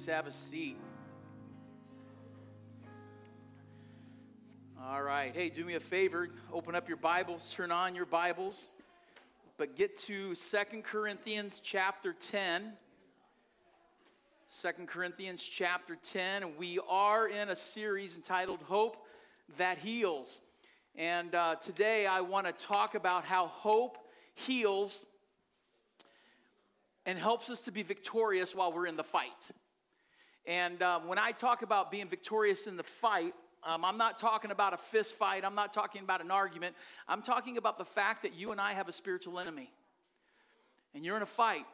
Please have a seat. All right. Hey, do me a favor. Open up your Bibles, turn on your Bibles, but get to Second Corinthians chapter 10. 2 Corinthians chapter 10. And we are in a series entitled Hope That Heals. And uh, today I want to talk about how hope heals and helps us to be victorious while we're in the fight. And um, when I talk about being victorious in the fight, um, I'm not talking about a fist fight. I'm not talking about an argument. I'm talking about the fact that you and I have a spiritual enemy. And you're in a fight,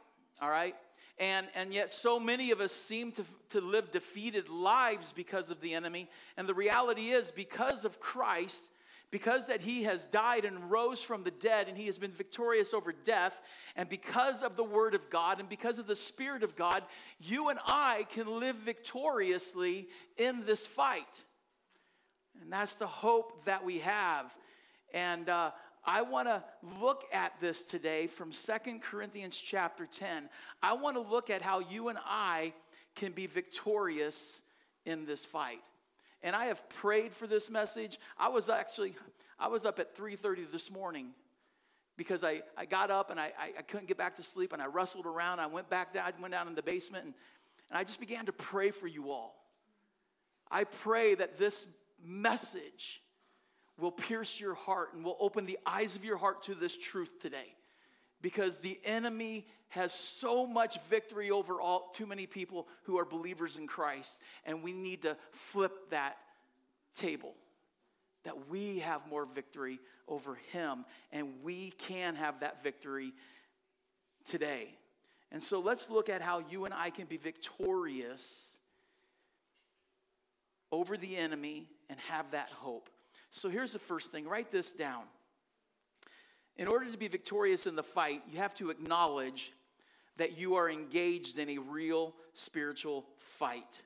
all right? And, and yet, so many of us seem to, to live defeated lives because of the enemy. And the reality is, because of Christ, because that he has died and rose from the dead and he has been victorious over death and because of the word of god and because of the spirit of god you and i can live victoriously in this fight. And that's the hope that we have. And uh, i want to look at this today from Second corinthians chapter 10 i want to look at how you and i can be victorious in this fight and I have prayed for this message. I was actually, I was up at 3.30 this morning because I, I got up and I, I, couldn't get back to sleep and I wrestled around. I went back down, I went down in the basement and, and I just began to pray for you all. I pray that this message will pierce your heart and will open the eyes of your heart to this truth today because the enemy has so much victory over all too many people who are believers in Christ and we need to flip that table that we have more victory over him and we can have that victory today. And so let's look at how you and I can be victorious over the enemy and have that hope. So here's the first thing write this down. In order to be victorious in the fight, you have to acknowledge that you are engaged in a real spiritual fight.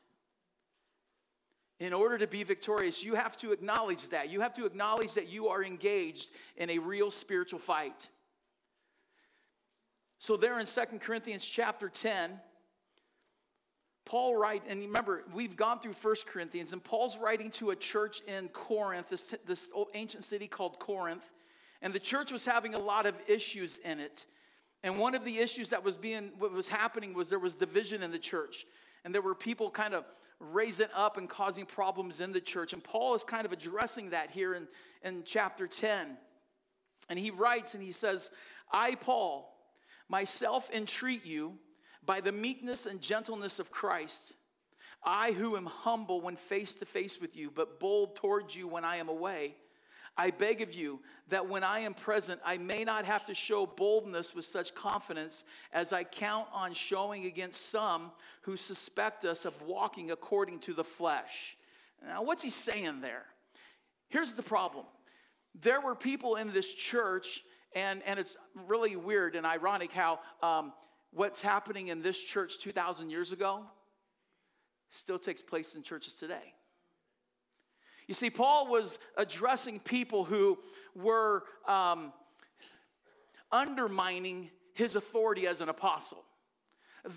In order to be victorious, you have to acknowledge that. You have to acknowledge that you are engaged in a real spiritual fight. So, there in Second Corinthians chapter 10, Paul write, and remember, we've gone through First Corinthians, and Paul's writing to a church in Corinth, this, this ancient city called Corinth. And the church was having a lot of issues in it. And one of the issues that was being what was happening was there was division in the church. And there were people kind of raising up and causing problems in the church. And Paul is kind of addressing that here in, in chapter 10. And he writes and he says, I, Paul, myself entreat you by the meekness and gentleness of Christ. I, who am humble when face to face with you, but bold towards you when I am away I beg of you that when I am present, I may not have to show boldness with such confidence as I count on showing against some who suspect us of walking according to the flesh. Now, what's he saying there? Here's the problem there were people in this church, and, and it's really weird and ironic how um, what's happening in this church 2,000 years ago still takes place in churches today. You see, Paul was addressing people who were um, undermining his authority as an apostle.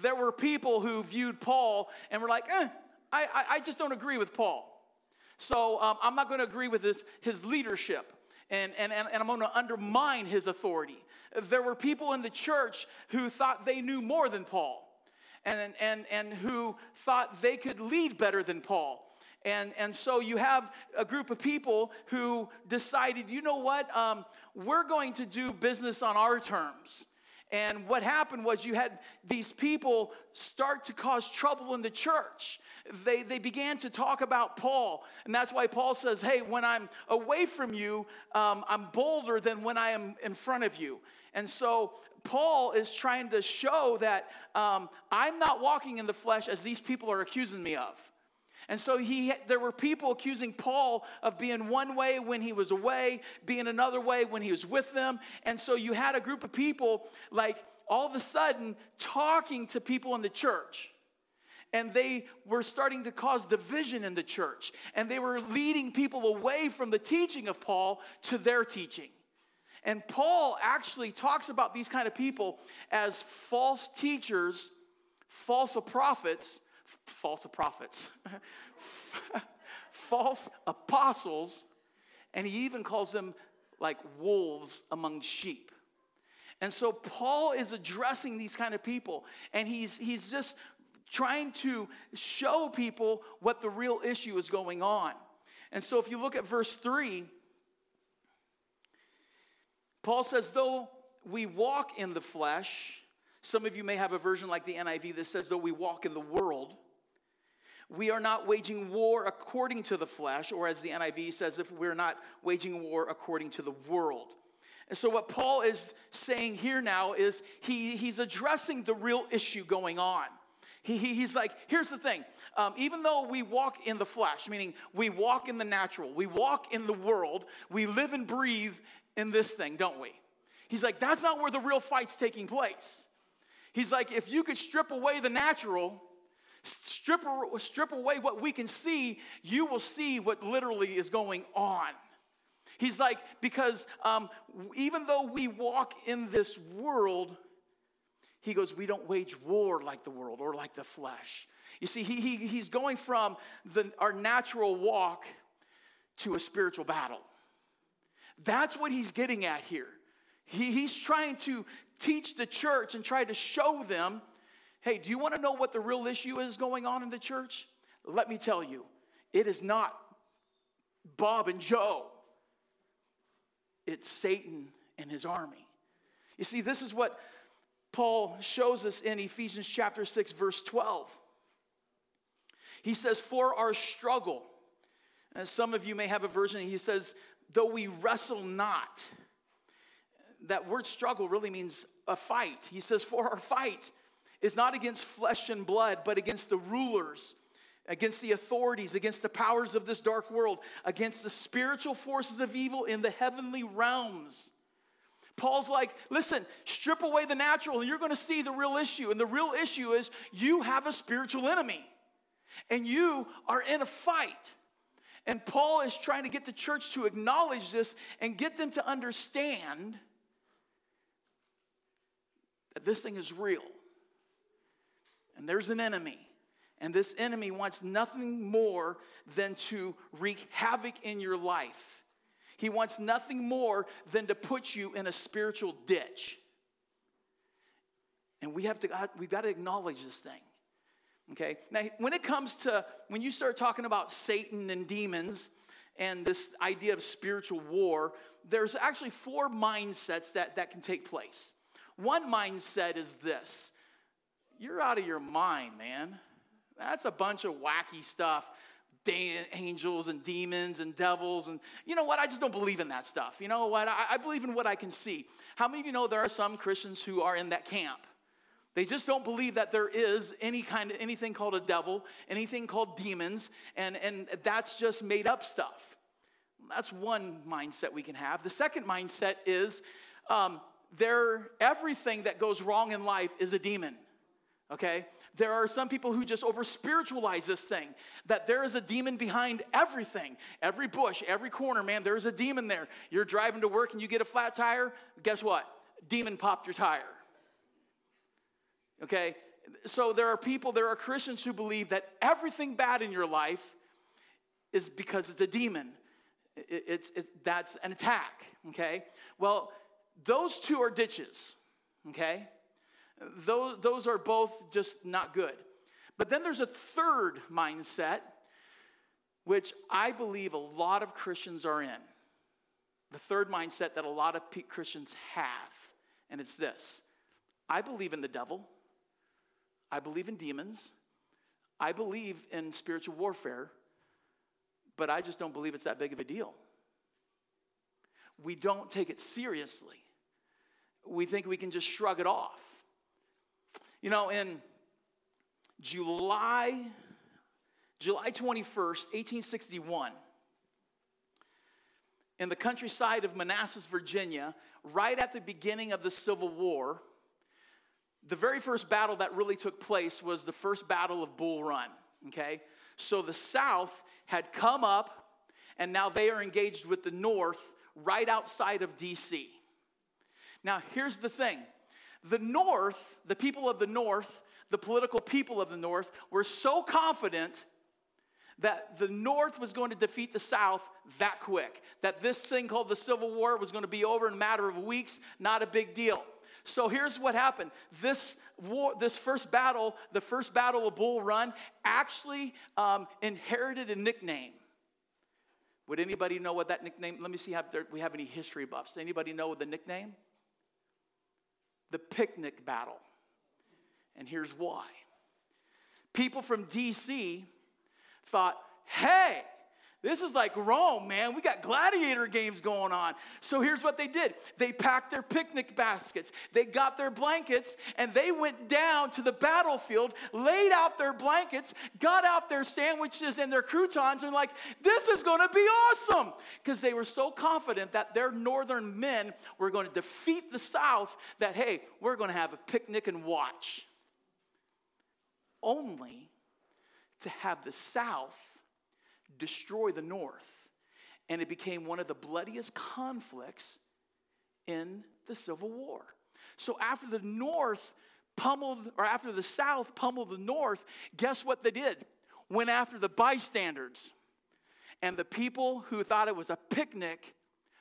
There were people who viewed Paul and were like, eh, I, I just don't agree with Paul. So um, I'm not going to agree with his, his leadership. And, and, and, I'm going to undermine his authority. There were people in the church who thought they knew more than Paul and, and, and who thought they could lead better than Paul. And, and so you have a group of people who decided, you know what, um, we're going to do business on our terms. And what happened was you had these people start to cause trouble in the church. They, they began to talk about Paul. And that's why Paul says, hey, when I'm away from you, um, I'm bolder than when I am in front of you. And so Paul is trying to show that um, I'm not walking in the flesh as these people are accusing me of. And so he, there were people accusing Paul of being one way when he was away, being another way when he was with them. And so you had a group of people, like all of a sudden, talking to people in the church. And they were starting to cause division in the church. And they were leading people away from the teaching of Paul to their teaching. And Paul actually talks about these kind of people as false teachers, false prophets, false prophets, false apostles, and he even calls them like wolves among sheep. And so Paul is addressing these kind of people, and he's, he's just trying to show people what the real issue is going on. And so if you look at verse 3, Paul says, though we walk in the flesh, some of you may have a version like the NIV that says, though we walk in the world, we are not waging war according to the flesh, or as the NIV says, if we're not waging war according to the world. And so, what Paul is saying here now is he, he's addressing the real issue going on. He, he, he's like, here's the thing. Um, even though we walk in the flesh, meaning we walk in the natural, we walk in the world, we live and breathe in this thing, don't we? He's like, that's not where the real fight's taking place. He's like, if you could strip away the natural, strip, strip away what we can see, you will see what literally is going on. He's like, because um, even though we walk in this world, he goes, we don't wage war like the world or like the flesh. You see, he, he, he's going from the, our natural walk to a spiritual battle. That's what he's getting at here. He, he's trying to teach the church and try to show them hey, do you want to know what the real issue is going on in the church? Let me tell you, it is not Bob and Joe, it's Satan and his army. You see, this is what Paul shows us in Ephesians chapter 6, verse 12. He says, For our struggle, and some of you may have a version, he says, though we wrestle not. That word struggle really means a fight. He says, For our fight is not against flesh and blood, but against the rulers, against the authorities, against the powers of this dark world, against the spiritual forces of evil in the heavenly realms. Paul's like, listen, strip away the natural and you're going to see the real issue. And the real issue is you have a spiritual enemy and you are in a fight. And Paul is trying to get the church to acknowledge this and get them to understand that this thing is real. And there's an enemy. And this enemy wants nothing more than to wreak havoc in your life. He wants nothing more than to put you in a spiritual ditch. And we have to, we've got to acknowledge this thing. Okay? Now, when it comes to, when you start talking about Satan and demons and this idea of spiritual war, there's actually four mindsets that, that can take place. One mindset is this you're out of your mind, man. That's a bunch of wacky stuff. Angels and demons and devils, and you know what? I just don't believe in that stuff. You know what? I, I believe in what I can see. How many of you know there are some Christians who are in that camp? They just don't believe that there is any kind of anything called a devil, anything called demons, and, and that's just made up stuff. That's one mindset we can have. The second mindset is um, there everything that goes wrong in life is a demon. Okay? There are some people who just over spiritualize this thing that there is a demon behind everything. Every bush, every corner, man, there's a demon there. You're driving to work and you get a flat tire, guess what? Demon popped your tire. Okay? So there are people, there are Christians who believe that everything bad in your life is because it's a demon. It, it's, it, that's an attack, okay? Well, those two are ditches, okay? Those, those are both just not good. But then there's a third mindset, which I believe a lot of Christians are in. The third mindset that a lot of Christians have, and it's this I believe in the devil. I believe in demons. I believe in spiritual warfare, but I just don't believe it's that big of a deal. We don't take it seriously. We think we can just shrug it off. You know, in July July 21st, 1861, in the countryside of Manassas, Virginia, right at the beginning of the Civil War, the very first battle that really took place was the first battle of Bull Run, okay? So the South had come up, and now they are engaged with the North right outside of DC. Now, here's the thing the North, the people of the North, the political people of the North were so confident that the North was going to defeat the South that quick, that this thing called the Civil War was going to be over in a matter of weeks, not a big deal. So here's what happened. This war, this first battle, the first battle of Bull Run, actually um, inherited a nickname. Would anybody know what that nickname? Let me see if we have any history buffs. Anybody know the nickname? The picnic battle. And here's why. People from DC thought, hey, this is like Rome, man. We got gladiator games going on. So here's what they did they packed their picnic baskets, they got their blankets, and they went down to the battlefield, laid out their blankets, got out their sandwiches and their croutons, and like, this is to be awesome. Because they were so confident that their northern men were to defeat the South that, hey, we're to have a picnic and watch. Only to have the South destroy the North. And it became one of the bloodiest conflicts in the Civil War. So after the North pummeled, or after the South pummeled the North, guess what they did? Went after the bystanders. And the people who thought it was a picnic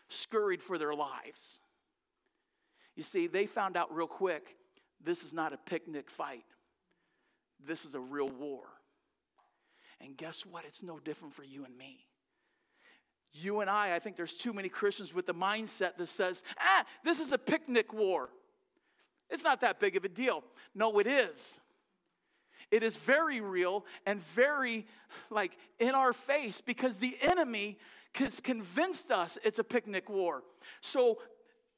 scurried for their lives. You see, they found out real quick this is not a picnic fight, this is a real war. And guess what? It's no different for you and me. You and I, I think there's too many Christians with the mindset that says, ah, this is a picnic war. It's not that big of a deal. No, it is. It is very real and very like in our face because the enemy has convinced us it's a picnic war. So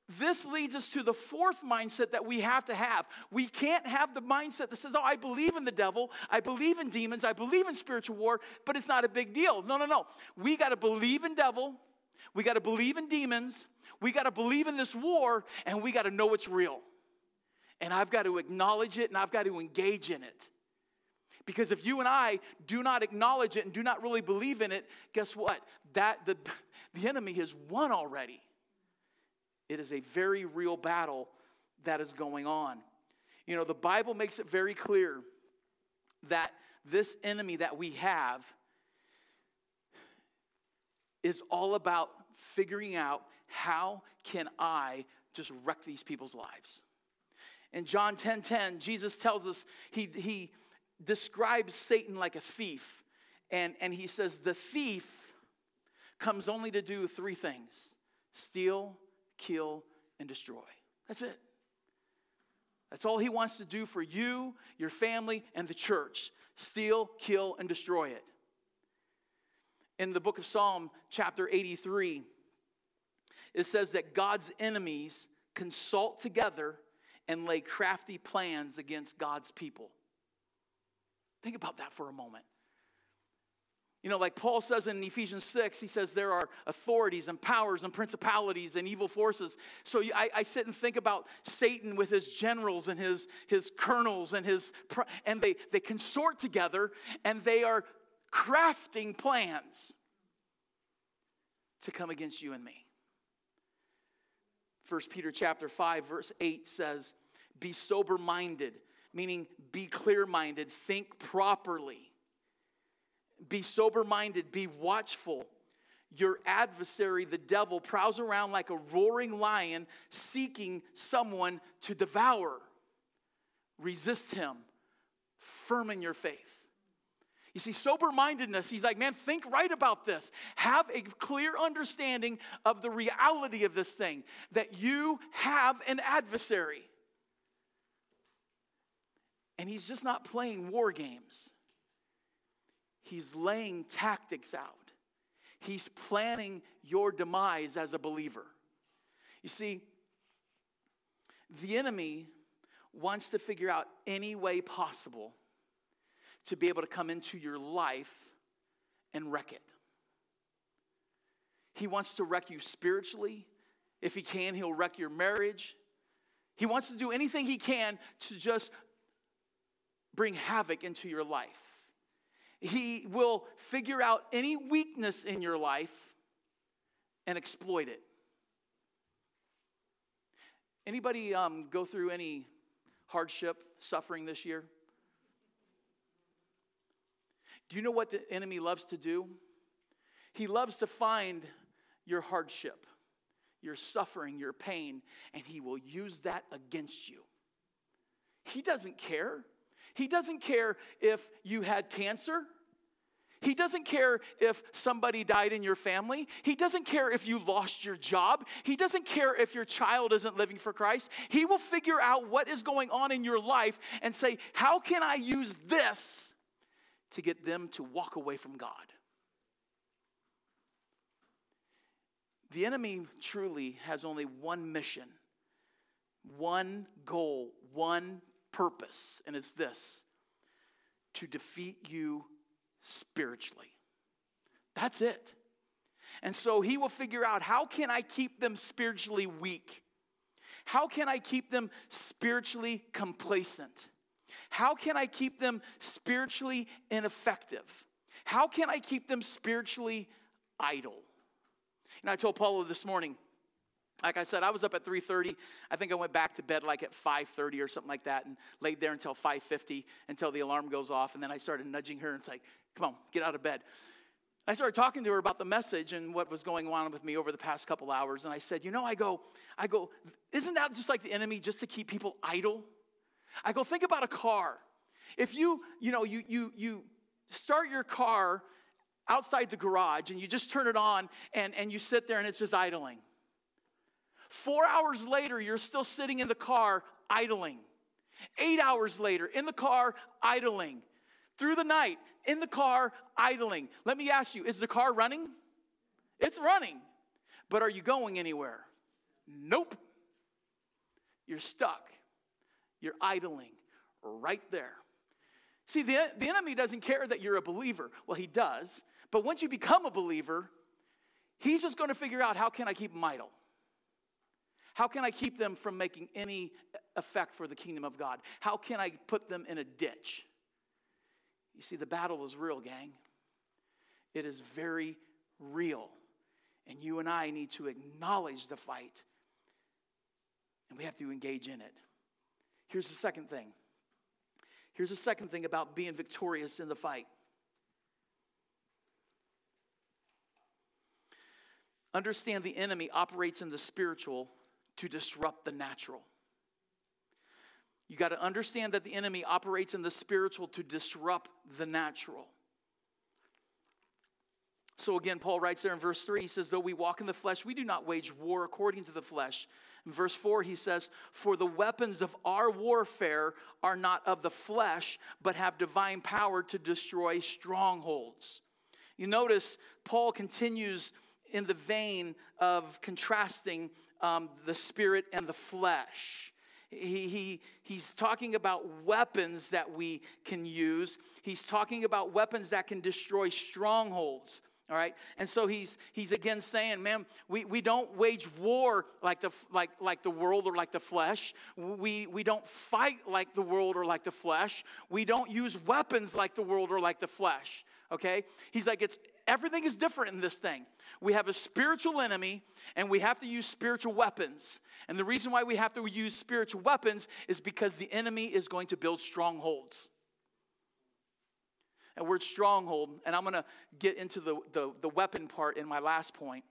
this leads us to the fourth mindset that we have to have. We can't have the mindset that says, Oh, I believe in the devil, I believe in demons, I believe in spiritual war, but it's not a big deal. No, no, no. We got to believe in devil, we got to believe in demons, we got to believe in this war, and we got to know it's real. And I've got to acknowledge it and I've got to engage in it. Because if you and I do not acknowledge it and do not really believe in it, guess what? That the, the enemy has won already. It is a very real battle that is going on. You know, the Bible makes it very clear that this enemy that we have is all about figuring out how can I just wreck these people's lives. In John 10:10, 10, 10, Jesus tells us he, he describes Satan like a thief. And, and he says, the thief comes only to do three things steal, kill, and destroy. That's it. That's all he wants to do for you, your family, and the church steal, kill, and destroy it. In the book of Psalm, chapter 83, it says that God's enemies consult together and lay crafty plans against God's people. Think about that for a moment. You know, like Paul says in Ephesians 6, he says there are authorities and powers and principalities and evil forces. So I, I, sit and think about Satan with his generals and his, his colonels and his, and they, they consort together and they are crafting plans to come against you and me. 1 Peter chapter 5, verse 8 says, Be sober minded, meaning be clear minded, think properly be sober minded, be watchful. Your adversary, the devil, prowls around like a roaring lion seeking someone to devour. Resist him, firm in your faith. You see, sober mindedness, he's like, man, think right about this. Have a clear understanding of the reality of this thing that you have an adversary. And he's just not playing war games. He's laying tactics out. He's planning your demise as a believer. You see, the enemy wants to figure out any way possible to be able to come into your life and wreck it. He wants to wreck you spiritually. If he can, he'll wreck your marriage. He wants to do anything he can to just bring havoc into your life. He will figure out any weakness in your life and exploit it. Anybody um, go through any hardship, suffering this year? Do you know what the enemy loves to do? He loves to find your hardship, your suffering, your pain, and he will use that against you. He doesn't care. He doesn't care if you had cancer. He doesn't care if somebody died in your family. He doesn't care if you lost your job. He doesn't care if your child isn't living for Christ. He will figure out what is going on in your life and say, How can I use this to get them to walk away from God? The enemy truly has only one mission, one goal, one purpose, and it's this to defeat you spiritually. That's it. And so he will figure out how can I keep them spiritually weak? How can I keep them spiritually complacent? How can I keep them spiritually ineffective? How can I keep them spiritually idle? And I told Paulo this morning, like I said, I was up at 3:30. I think I went back to bed like at 5:30 or something like that, and laid there until 5:50 until the alarm goes off. And then I started nudging her and it's like, "Come on, get out of bed." I started talking to her about the message and what was going on with me over the past couple hours. And I said, you know, I go, I go, isn't that just like the enemy just to keep people idle? I go, think about a car. If you, you know, you you you start your car outside the garage and you just turn it on and, and you sit there and it's just idling. Four hours later, you're still sitting in the car idling. Eight hours later, in the car idling. Through the night, in the car idling. Let me ask you is the car running? It's running. But are you going anywhere? Nope. You're stuck. You're idling right there. See, the, the enemy doesn't care that you're a believer. Well, he does. But once you become a believer, he's just going to figure out how can I keep them idle? How can I keep them from making any effect for the kingdom of God? How can I put them in a ditch? You see, the battle is real, gang. It is very real. And you and I need to acknowledge the fight, and we have to engage in it. Here's the second thing. Here's the second thing about being victorious in the fight. Understand the enemy operates in the spiritual to disrupt the natural. You got to understand that the enemy operates in the spiritual to disrupt the natural. So again, Paul writes there in verse 3, he says, Though we walk in the flesh, we do not wage war according to the flesh. In verse 4, he says, For the weapons of our warfare are not of the flesh, but have divine power to destroy strongholds. You notice Paul continues in the vein of contrasting um, the spirit and the flesh. He, he, he's talking about weapons that we can use. He's talking about weapons that can destroy strongholds. All right. And so he's he's again saying, man, we, we don't wage war like the like like the world or like the flesh. We we don't fight like the world or like the flesh. We don't use weapons like the world or like the flesh. Okay? He's like, it's everything is different in this thing. We have a spiritual enemy and we have to use spiritual weapons. And the reason why we have to use spiritual weapons is because the enemy is going to build strongholds. And word stronghold, and I'm going to get into the, the, the weapon part in my last point.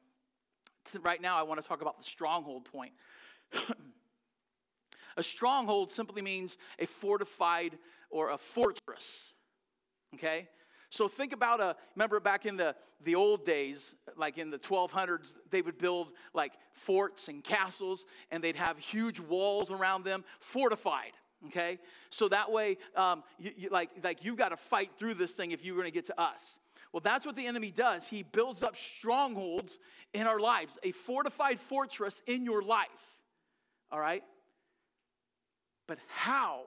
Right now, I want to talk about the stronghold point. a stronghold simply means a fortified or a fortress. Okay? So think about a, remember back in the, the old days, like in the 1200s, they would build like forts and castles and they'd have huge walls around them, fortified. Okay, so that way, um, you, you, like like you've got to fight through this thing if you're going to get to us. Well, that's what the enemy does. He builds up strongholds in our lives, a fortified fortress in your life. All right? But how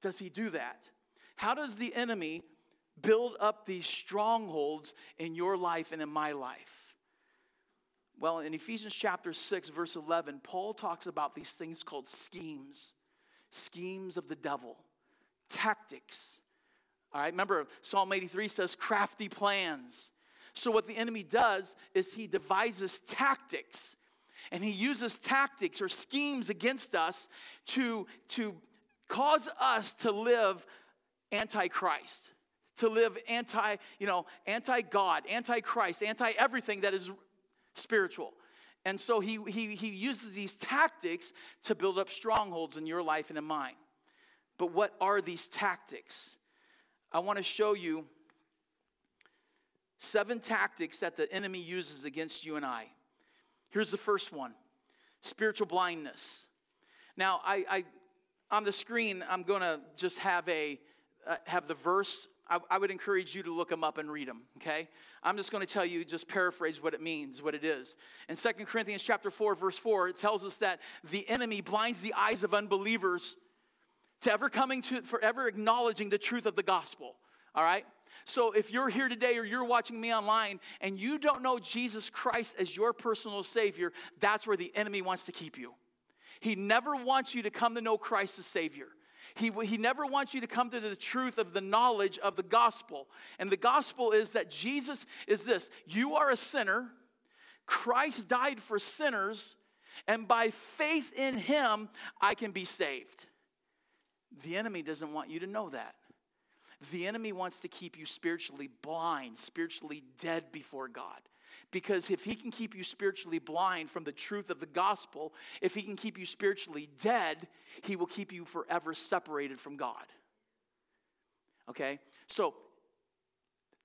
does he do that? How does the enemy build up these strongholds in your life and in my life? Well, in Ephesians chapter 6, verse 11, Paul talks about these things called schemes, schemes of the devil, tactics. All right, remember, Psalm 83 says crafty plans. So, what the enemy does is he devises tactics and he uses tactics or schemes against us to, to cause us to live antichrist to live anti, you know, anti-God, anti-Christ, anti-everything that is spiritual. And so he, he, he uses these tactics to build up strongholds in your life and in mine. But what are these tactics? I want to show you seven tactics that the enemy uses against you and I. Here's the first one spiritual blindness. Now, I, I on the screen, I'm going to just have a uh, have the verse I, I, would encourage you to look them up and read them, okay? I'm just going to tell you, just paraphrase what it means, what it is. In Second Corinthians chapter 4, verse 4, it tells us that the enemy blinds the eyes of unbelievers to ever coming to, forever acknowledging the truth of the gospel, all right? So if you're here today or you're watching me online and you don't know Jesus Christ as your personal Savior, that's where the enemy wants to keep you. He never wants you to come to know Christ as Savior. He, he never wants you to come to the truth of the knowledge of the gospel. And the gospel is that Jesus is this you are a sinner, Christ died for sinners, and by faith in him, I can be saved. The enemy doesn't want you to know that. The enemy wants to keep you spiritually blind, spiritually dead before God. Because if he can keep you spiritually blind from the truth of the gospel, if he can keep you spiritually dead, he will keep you forever separated from God. Okay? So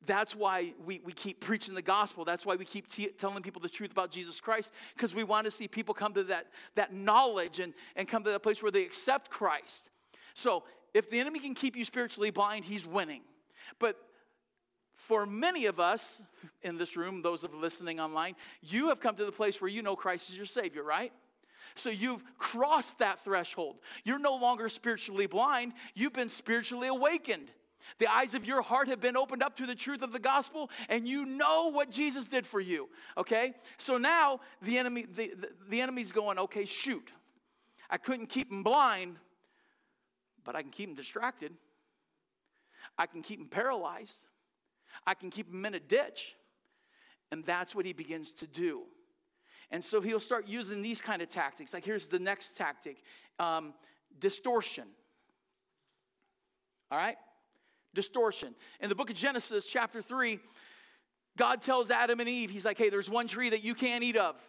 that's why we, we keep preaching the gospel. That's why we keep t- telling people the truth about Jesus Christ, because we want to see people come to that, that knowledge and, and come to that place where they accept Christ. So if the enemy can keep you spiritually blind, he's winning. But for many of us in this room, those of listening online, you have come to the place where you know Christ is your Savior, right? So you've crossed that threshold. You're no longer spiritually blind, you've been spiritually awakened. The eyes of your heart have been opened up to the truth of the gospel, and you know what Jesus did for you. Okay? So now the enemy, the, the, the enemy's going, okay, shoot. I couldn't keep him blind, but I can keep him distracted. I can keep him paralyzed. I can keep him in a ditch. And that's what he begins to do. And so he'll start using these kind of tactics. Like here's the next tactic um, distortion. All right? Distortion. In the book of Genesis, chapter 3, God tells Adam and Eve, He's like, hey, there's one tree that you can't eat of.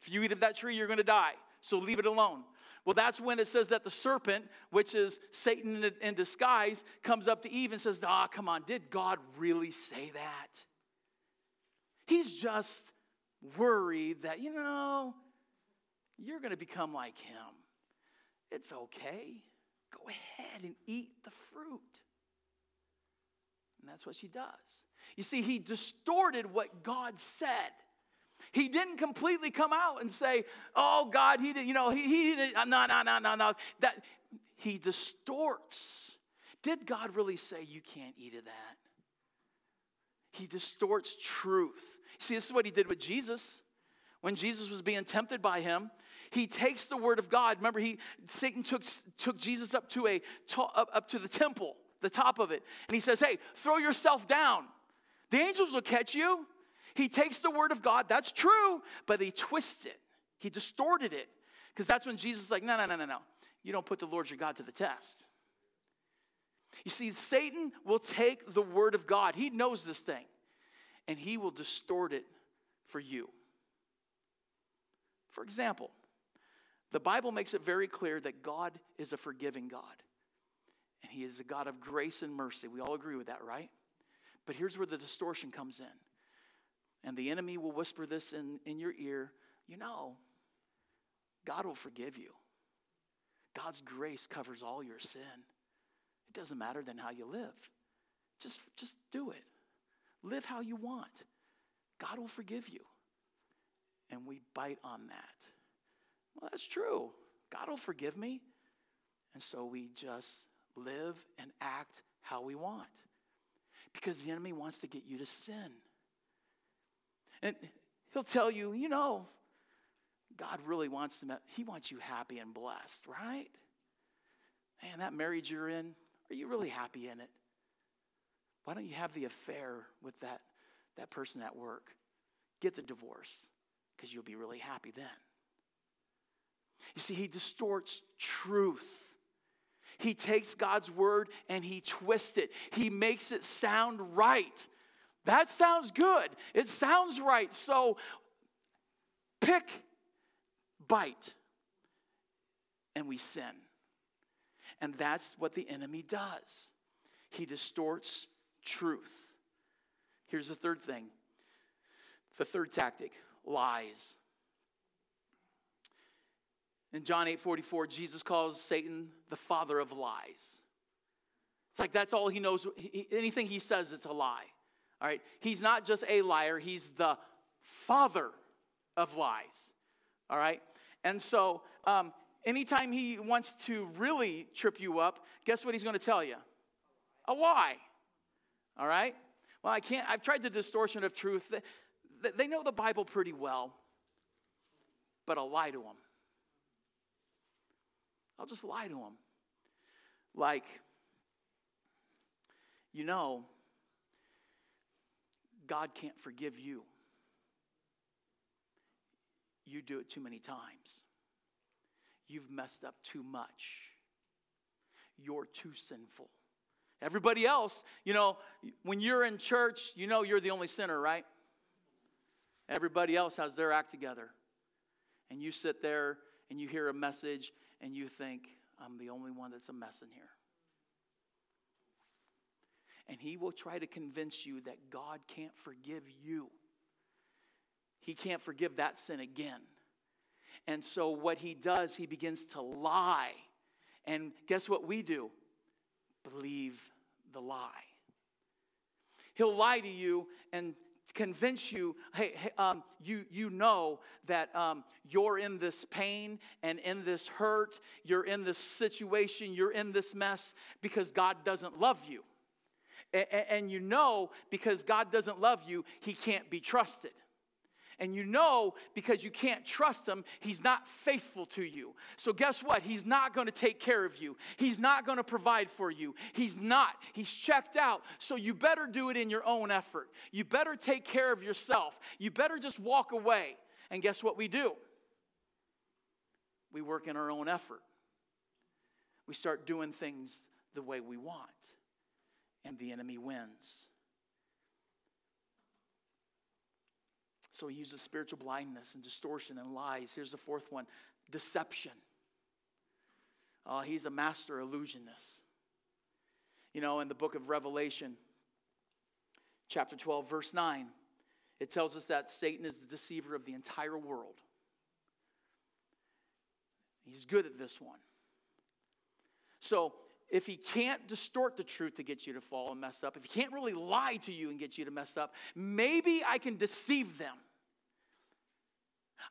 If you eat of that tree, you're going to die. So leave it alone. Well, that's when it says that the serpent, which is Satan in disguise, comes up to Eve and says, Ah, come on, did God really say that? He's just worried that, you know, you're going to become like him. It's okay. Go ahead and eat the fruit. And that's what she does. You see, he distorted what God said. He didn't completely come out and say, "Oh God, he didn't," You know, he he didn't. No, no, no, no, no. That he distorts. Did God really say you can't eat of that? He distorts truth. See, this is what he did with Jesus. When Jesus was being tempted by him, he takes the word of God. Remember, he Satan took, took Jesus up to a up, up to the temple, the top of it, and he says, "Hey, throw yourself down. The angels will catch you." He takes the word of God, that's true, but he twists it. He distorted it. Because that's when Jesus is like, no, no, no, no, no. You don't put the Lord your God to the test. You see, Satan will take the word of God. He knows this thing. And he will distort it for you. For example, the Bible makes it very clear that God is a forgiving God. And he is a God of grace and mercy. We all agree with that, right? But here's where the distortion comes in and the enemy will whisper this in, in your ear you know, God will forgive you. God's grace covers all your sin. It doesn't matter then how you live. Just, just do it. Live how you want. God will forgive you. And we bite on that. Well, that's true. God will forgive me. And so we just live and act how we want. Because the enemy wants to get you to sin. And he'll tell you, you know, God really wants to, he wants you happy and blessed, right? Man, that marriage you're in, are you really happy in it? Why don't you have the affair with that, that person at work? Get the divorce because you'll be really happy then. You see, he distorts truth. He takes God's word and he twists it. He makes it sound right. That sounds good. It sounds right. So pick, bite, and we sin. And that's what the enemy does. He distorts truth. Here's the third thing the third tactic lies. In John 8 44, Jesus calls Satan the father of lies. It's like that's all he knows. He, anything he says, it's a lie. All right. He's not just a liar, he's the father of lies. All right. And so, um, anytime he wants to really trip you up, guess what he's going to tell you? A lie. All right. Well, I can't, I've tried the distortion of truth. They know the Bible pretty well, but I'll lie to them. I'll just lie to them. Like, you know, God can't forgive you. You do it too many times. You've messed up too much. You're too sinful. Everybody else, you know, when you're in church, you know you're the only sinner, right? Everybody else has their act together. And you sit there and you hear a message and you think, I'm the only one that's a mess in here. And he will try to convince you that God can't forgive you. He can't forgive that sin again. And so, what he does, he begins to lie. And guess what we do? Believe the lie. He'll lie to you and convince you, hey, hey um, you, you know that um, you're in this pain and in this hurt, you're in this situation, you're in this mess because God doesn't love you. And you know because God doesn't love you, He can't be trusted. And you know because you can't trust him, he's not faithful to you. So, guess what? He's not going to take care of you. He's not going to provide for you. He's not. He's checked out. So, you better do it in your own effort. You better take care of yourself. You better just walk away. And guess what we do? We work in our own effort. We start doing things the way we want, and the enemy wins. So he uses spiritual blindness and distortion and lies. Here's the fourth one deception. Uh, he's a master illusionist. You know, in the book of Revelation, chapter 12, verse 9, it tells us that Satan is the deceiver of the entire world. He's good at this one. So, if he can't distort the truth to get you to fall and mess up, if he can't really lie to you and get you to mess up, maybe I can deceive them.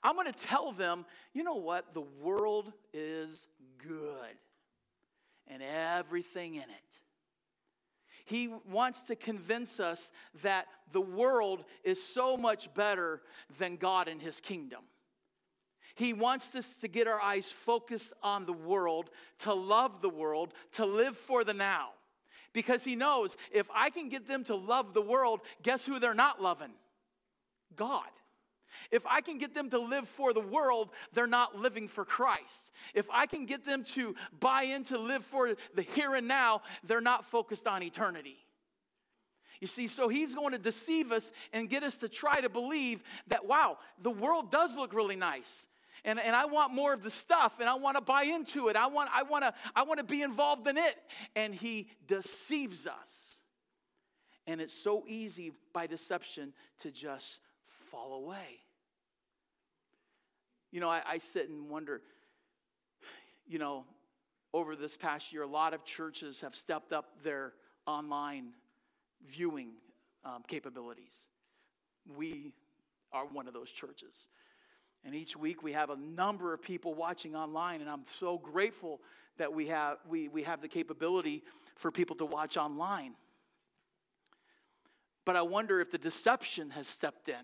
I'm going to tell them, you know what? The world is good and everything in it. He wants to convince us that the world is so much better than God and His kingdom. He wants us to get our eyes focused on the world, to love the world, to live for the now. Because he knows if I can get them to love the world, guess who they're not loving? God. If I can get them to live for the world, they're not living for Christ. If I can get them to buy into live for the here and now, they're not focused on eternity. You see, so he's going to deceive us and get us to try to believe that, wow, the world does look really nice and, and I want more of the stuff and I want to buy into it. I want, I, want to, I want to be involved in it. And he deceives us. And it's so easy by deception to just fall away. You know, I, I sit and wonder, you know, over this past year, a lot of churches have stepped up their online viewing um, capabilities. We are one of those churches. And each week we have a number of people watching online, and I'm so grateful that we have, we, we have the capability for people to watch online. But I wonder if the deception has stepped in.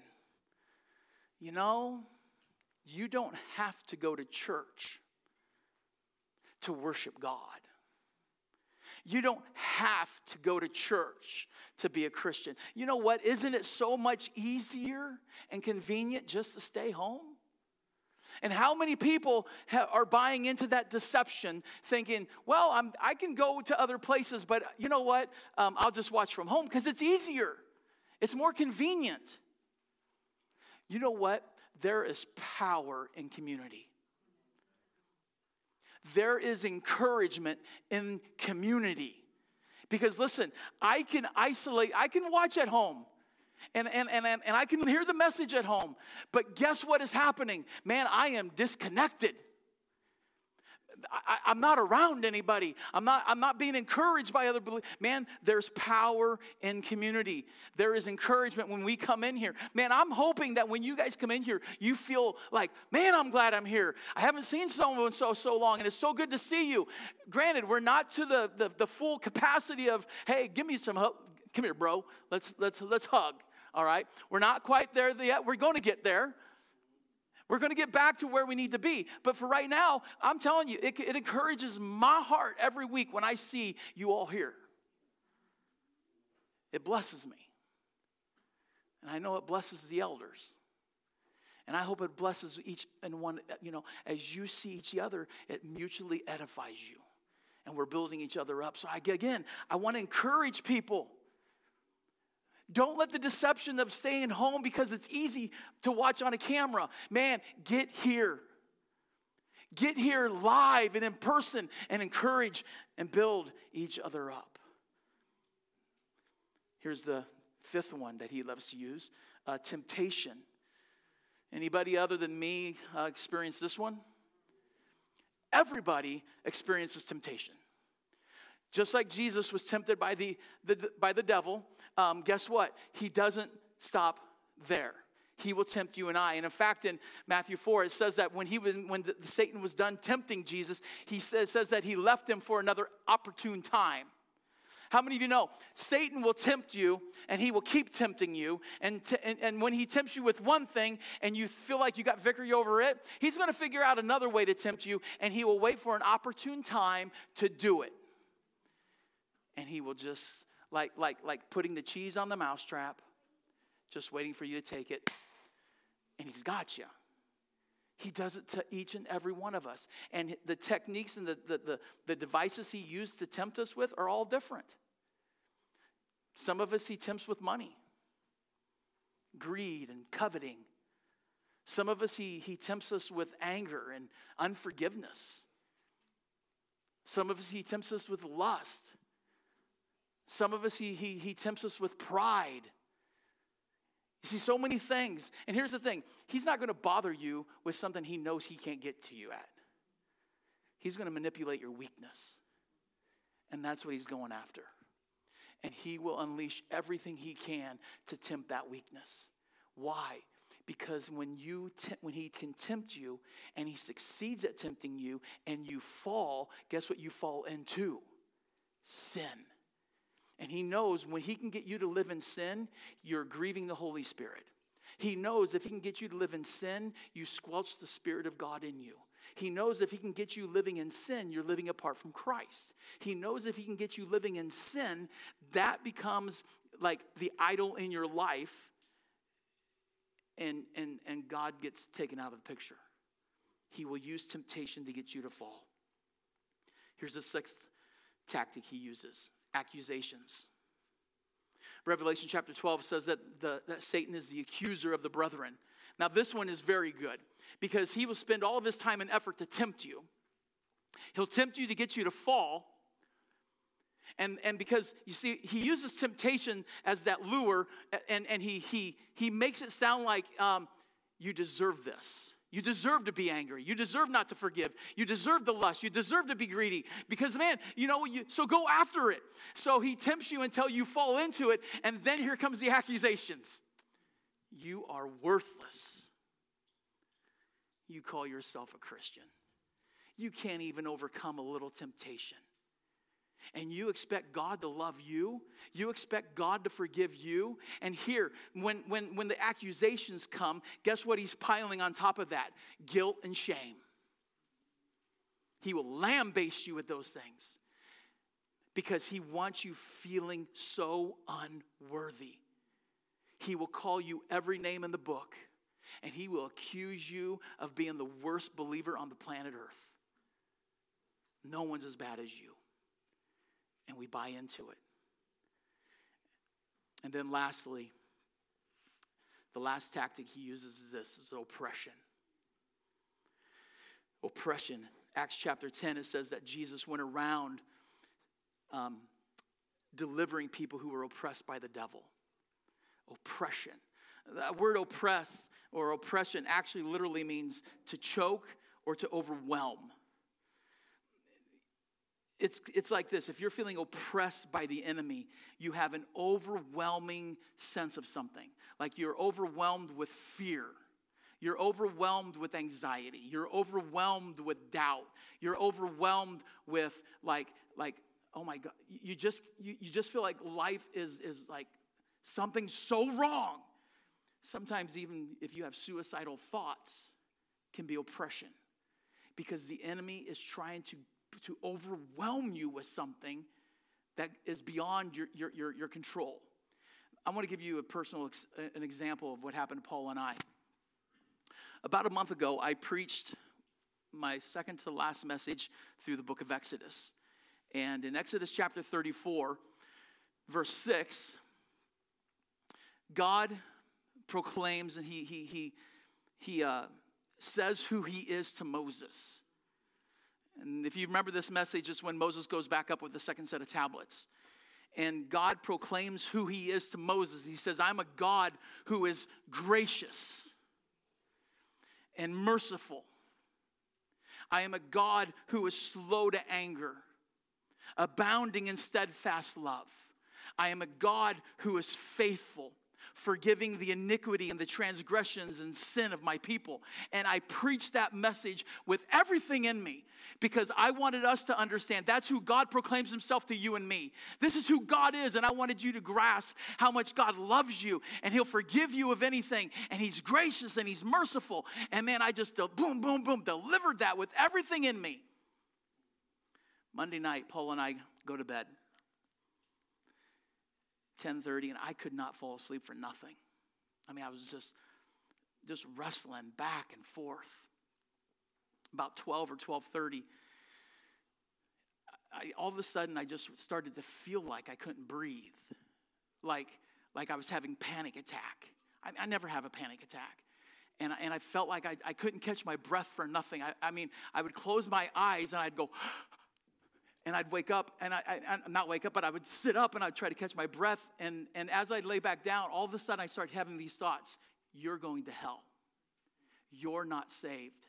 You know, you don't have to go to church to worship God. You don't have to go to church to be a Christian. You know what? Isn't it so much easier and convenient just to stay home? And how many people ha- are buying into that deception, thinking, well, I'm, I can go to other places, but you know what? Um, I'll just watch from home because it's easier, it's more convenient. You know what? There is power in community. There is encouragement in community. Because listen, I can isolate, I can watch at home. And, and, and, and I can hear the message at home. But guess what is happening? Man, I am disconnected. I, am not around anybody. I'm not, I'm not being encouraged by other believers. Man, there's power in community. There is encouragement when we come in here. Man, I'm hoping that when you guys come in here, you feel like, man, I'm glad I'm here. I haven't seen someone so so long, and it's so good to see you. Granted, we're not to the, the, the full capacity of, hey, give me some help. Come here, bro. Let's let's let's hug. All right. We're not quite there yet. We're going to get there. We're going to get back to where we need to be. But for right now, I'm telling you, it, it encourages my heart every week when I see you all here. It blesses me. And I know it blesses the elders. And I hope it blesses each and one, you know, as you see each other, it mutually edifies you. And we're building each other up. So I, again, I want to encourage people don't let the deception of staying home because it's easy to watch on a camera. Man, get here. Get here live and in person and encourage and build each other up. Here's the fifth one that he loves to use uh, temptation. Anybody other than me uh, experience this one? Everybody experiences temptation. Just like Jesus was tempted by the, the by the devil, um, guess what? He doesn't stop there. He will tempt you and I. And in fact, in Matthew 4, it says that when he was when the, the Satan was done tempting Jesus, he says, says that he left him for another opportune time. How many of you know Satan will tempt you and he will keep tempting you? And, t- and, and, when he tempts you with one thing and you feel like you got victory over it, he's going to figure out another way to tempt you and he will wait for an opportune time to do it. And he will just like, like, like putting the cheese on the mousetrap, just waiting for you to take it, and he's got you. He does it to each and every one of us. And the techniques and the, the, the, the devices he used to tempt us with are all different. Some of us he tempts with money, greed, and coveting. Some of us he, he tempts us with anger and unforgiveness. Some of us he tempts us with lust. Some of us, he, he, he tempts us with pride. You see, so many things. And here's the thing He's not going to bother you with something He knows He can't get to you at. He's going to manipulate your weakness. And that's what He's going after. And He will unleash everything He can to tempt that weakness. Why? Because when, you te- when He can tempt you and He succeeds at tempting you and you fall, guess what you fall into? Sin. And he knows when he can get you to live in sin, you're grieving the Holy Spirit. He knows if he can get you to live in sin, you squelch the Spirit of God in you. He knows if he can get you living in sin, you're living apart from Christ. He knows if he can get you living in sin, that becomes like the idol in your life, and, and, and God gets taken out of the picture. He will use temptation to get you to fall. Here's the sixth tactic he uses accusations. Revelation chapter 12 says that, the, that Satan is the accuser of the brethren. Now, this one is very good because he will spend all of his time and effort to tempt you. He'll tempt you to get you to fall. And, and because you see, he uses temptation as that lure, and, and he, he, he makes it sound like um, you deserve this. You deserve to be angry. You deserve not to forgive. You deserve the lust. You deserve to be greedy. Because, man, you know, you, so go after it. So he tempts you until you fall into it, and then here comes the accusations. You are worthless. You call yourself a Christian. You can't even overcome a little temptation and you expect God to love you, you expect God to forgive you. And here, when, when, when the accusations come, guess what he's piling on top of that? Guilt and shame. He will lambaste you with those things because he wants you feeling so unworthy. He will call you every name in the book. and he will accuse you of being the worst believer on the planet Earth. No one's as bad as you. And we buy into it. And then lastly, the last tactic he uses is this is oppression. Oppression. Acts chapter 10, it says that Jesus went around um, delivering people who were oppressed by the devil. Oppression. That word oppress or oppression actually literally means to choke or to overwhelm. It's, it's like this if you're feeling oppressed by the enemy, you have an overwhelming sense of something. Like you're overwhelmed with fear. You're overwhelmed with anxiety. You're overwhelmed with doubt. You're overwhelmed with like, like, oh my God. You just, you, you just feel like life is, is like something so wrong. Sometimes even if you have suicidal thoughts, can be oppression. Because the enemy is trying to to overwhelm you with something that is beyond your, your, your, your control. I want to give you a personal ex- an example of what happened to Paula and I. About a month ago, I preached my second to last message through the book of Exodus. And in Exodus chapter 34, verse 6, God proclaims and he, he, he, he uh, says who he is to Moses. And if you remember this message, it's when Moses goes back up with the second set of tablets. And God proclaims who he is to Moses. He says, I'm a God who is gracious and merciful. I am a God who is slow to anger, abounding in steadfast love. I am a God who is faithful forgiving the iniquity and the transgressions and sin of my people. And I preached that message with everything in me because I wanted us to understand that's who God proclaims himself to you and me. This is who God is, and I wanted you to grasp how much God loves you and he'll forgive you of anything, and he's gracious and he's merciful. And man, I just boom, boom, boom, delivered that with everything in me. Monday night, Paula and I go to bed. 10:30 and I could not fall asleep for nothing. I mean, I was just just wrestling back and forth. About 12 or 12:30 I, all of a sudden I just started to feel like I couldn't breathe. Like like I was having panic attack. I, I never have a panic attack. And, and I felt like I, I couldn't catch my breath for nothing. I, I mean, I would close my eyes and I'd go, and I'd wake up, and I, I, not wake up, but I would sit up and I'd try to catch my breath. And, and as I'd lay back down, all of a sudden I start having these thoughts You're going to hell. You're not saved.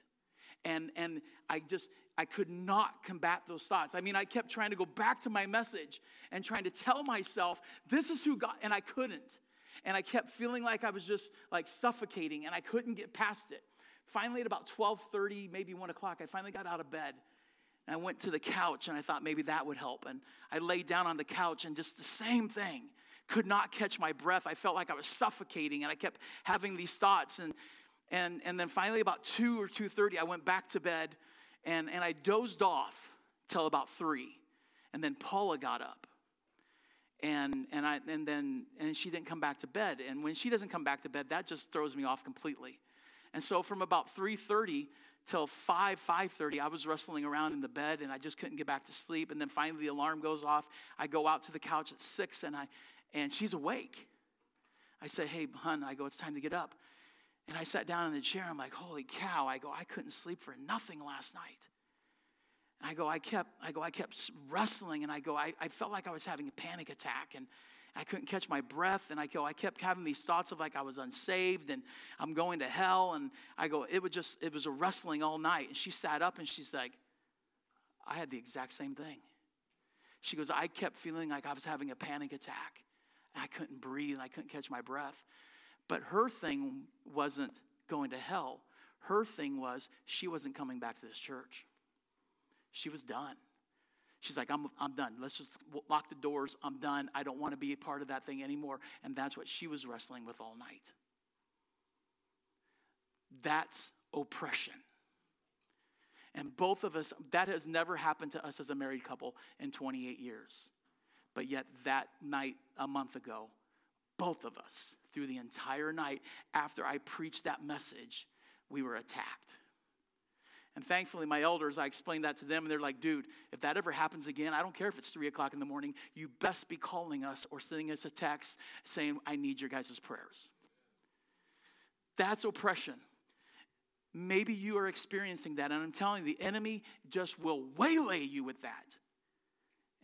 And, and I just, I could not combat those thoughts. I mean, I kept trying to go back to my message and trying to tell myself, this is who God, and I couldn't. And I kept feeling like I was just like suffocating and I couldn't get past it. Finally, at about 12:30, maybe 1 o'clock, I finally got out of bed and I went to the couch and I thought maybe that would help. And I laid down on the couch and just the same thing. Could not catch my breath. I felt like I was suffocating and I kept having these thoughts. And and and then finally about 2 or 2:30 I went back to bed and, and I dozed off till about three. And then Paula got up. And and I and then and she didn't come back to bed. And when she doesn't come back to bed, that just throws me off completely. And so from about 3:30 till 5 5.30 i was wrestling around in the bed and i just couldn't get back to sleep. And then finally the alarm goes off. I go out to the couch at 6 and i and she's awake. I said hey hun i go it's time to get up. And i sat down in the chair. I'm like holy cow. I go i couldn't sleep for nothing last night. I go, I kept, I go, I kept wrestling, and I go, I, I felt like I was having a panic attack, and I couldn't catch my breath. And I go, I kept having these thoughts of like I was unsaved and I'm going to hell. And I go, it was just, it was a wrestling all night. And she sat up and she's like, I had the exact same thing. She goes, I kept feeling like I was having a panic attack. I couldn't breathe and I couldn't catch my breath. But her thing wasn't going to hell. Her thing was she wasn't coming back to this church. She was done. She's like, I'm, I'm done. Let's just lock the doors. I'm done. I don't want to be a part of that thing anymore. And that's what she was wrestling with all night. That's oppression. And both of us, that has never happened to us as a married couple in 28 years. But yet, that night, a month ago, both of us, through the entire night after I preached that message, we were attacked. And thankfully, my elders, I explained that to them, and they're like, dude, if that ever happens again, I don't care if it's three o'clock in the morning, you best be calling us or sending us a text saying, I need your guys' prayers. That's oppression. Maybe you are experiencing that, and I'm telling you, the enemy just will waylay you with that.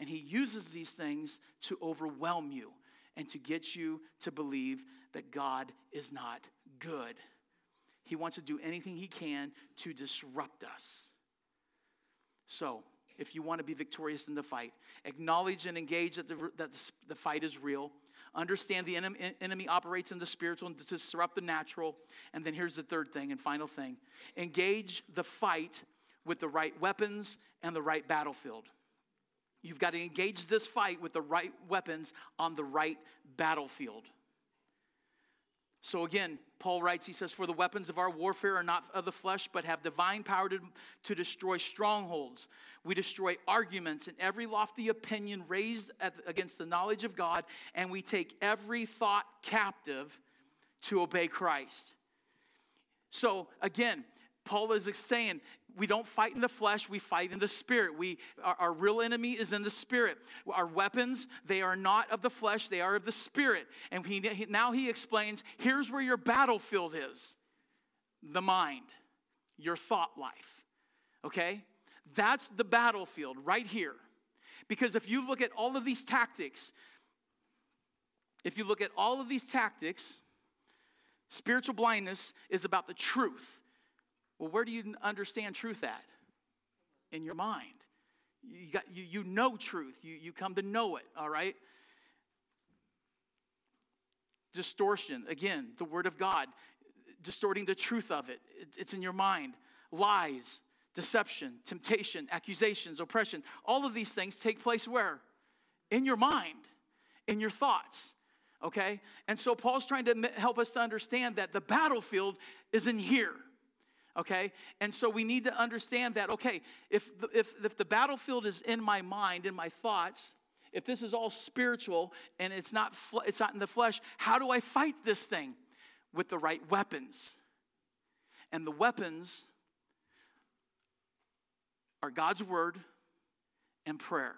And he uses these things to overwhelm you and to get you to believe that God is not good. He wants to do anything he can to disrupt us. So, if you want to be victorious in the fight, acknowledge and engage that the, that the fight is real. Understand the enemy, enemy operates in the spiritual to disrupt the natural. And then here's the third thing and final thing engage the fight with the right weapons and the right battlefield. You've got to engage this fight with the right weapons on the right battlefield. So again, Paul writes, he says, For the weapons of our warfare are not of the flesh, but have divine power to, to destroy strongholds. We destroy arguments and every lofty opinion raised at, against the knowledge of God, and we take every thought captive to obey Christ. So again, Paul is saying, we don't fight in the flesh, we fight in the spirit. We, our, our, real enemy is in the spirit. Our weapons, they are not of the flesh, they are of the spirit. And he, he, now he explains here's where your battlefield is the mind, your thought life. Okay? That's the battlefield right here. Because if you look at all of these tactics, if you look at all of these tactics, spiritual blindness is about the truth well, where do you understand truth at? In your mind. You, got, you, you know truth, you, you come to know it, all right? Distortion, again, the Word of God, distorting the truth of it. it it's in your mind. Lies, deception, temptation, accusations, oppression, all of these things take place where? In your mind, in your thoughts. Okay? And so Paul's trying to help us to understand that the battlefield is in here okay? And so we need to understand that okay if the, if, if the battlefield is in my mind in my thoughts if this is all spiritual and it's not it's not in the flesh how do i fight this thing? With the right weapons. And the weapons are god's word and prayer.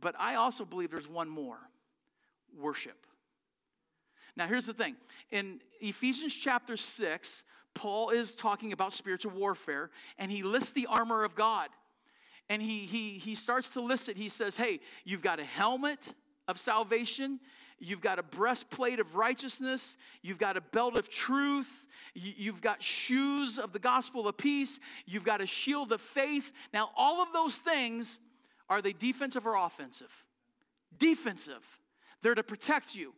But i also believe there's one more worship. Now here's the thing. In ephesians chapter 6 Paul is talking about spiritual warfare and he lists the armor of God. And he, he, he starts to list it. He says, Hey, you've got a helmet of salvation, you've got a breastplate of righteousness, you've got a belt of truth, you've got shoes of the gospel of peace, you've got a shield of faith. Now, all of those things are they defensive or offensive? Defensive. They're to protect you.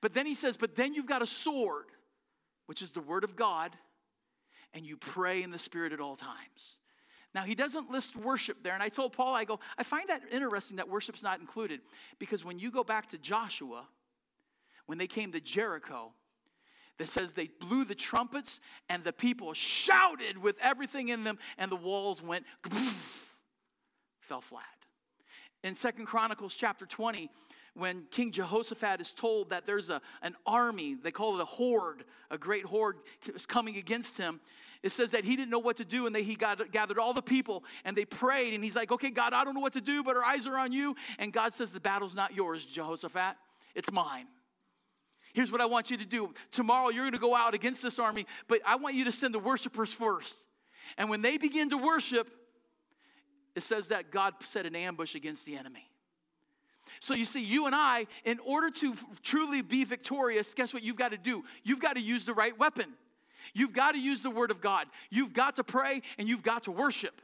But then he says, But then you've got a sword, which is the word of God and you pray in the Spirit at all times. Now, he doesn't list worship there. And I told Paul, I go, I find that interesting that worship's not included because when you go back to Joshua, when they came to Jericho, that says they blew the trumpets and the people shouted with everything in them and the walls went fell flat. In Second Chronicles chapter 20, when King Jehoshaphat is told that there's a, an army, they call it a horde, a great horde is coming against him, it says that he didn't know what to do and they, he got, gathered all the people and they prayed and he's like, okay, God, I don't know what to do, but our eyes are on you. And God says, the battle's not yours, Jehoshaphat, it's mine. Here's what I want you to do. Tomorrow you're going to go out against this army, but I want you to send the worshipers first. And when they begin to worship, it says that God set an ambush against the enemy. So you see, you and I, in order to truly be victorious, guess what you've got to do? You've got to use the right weapon. You've got to use the word of God. You've got to pray and you've got to worship.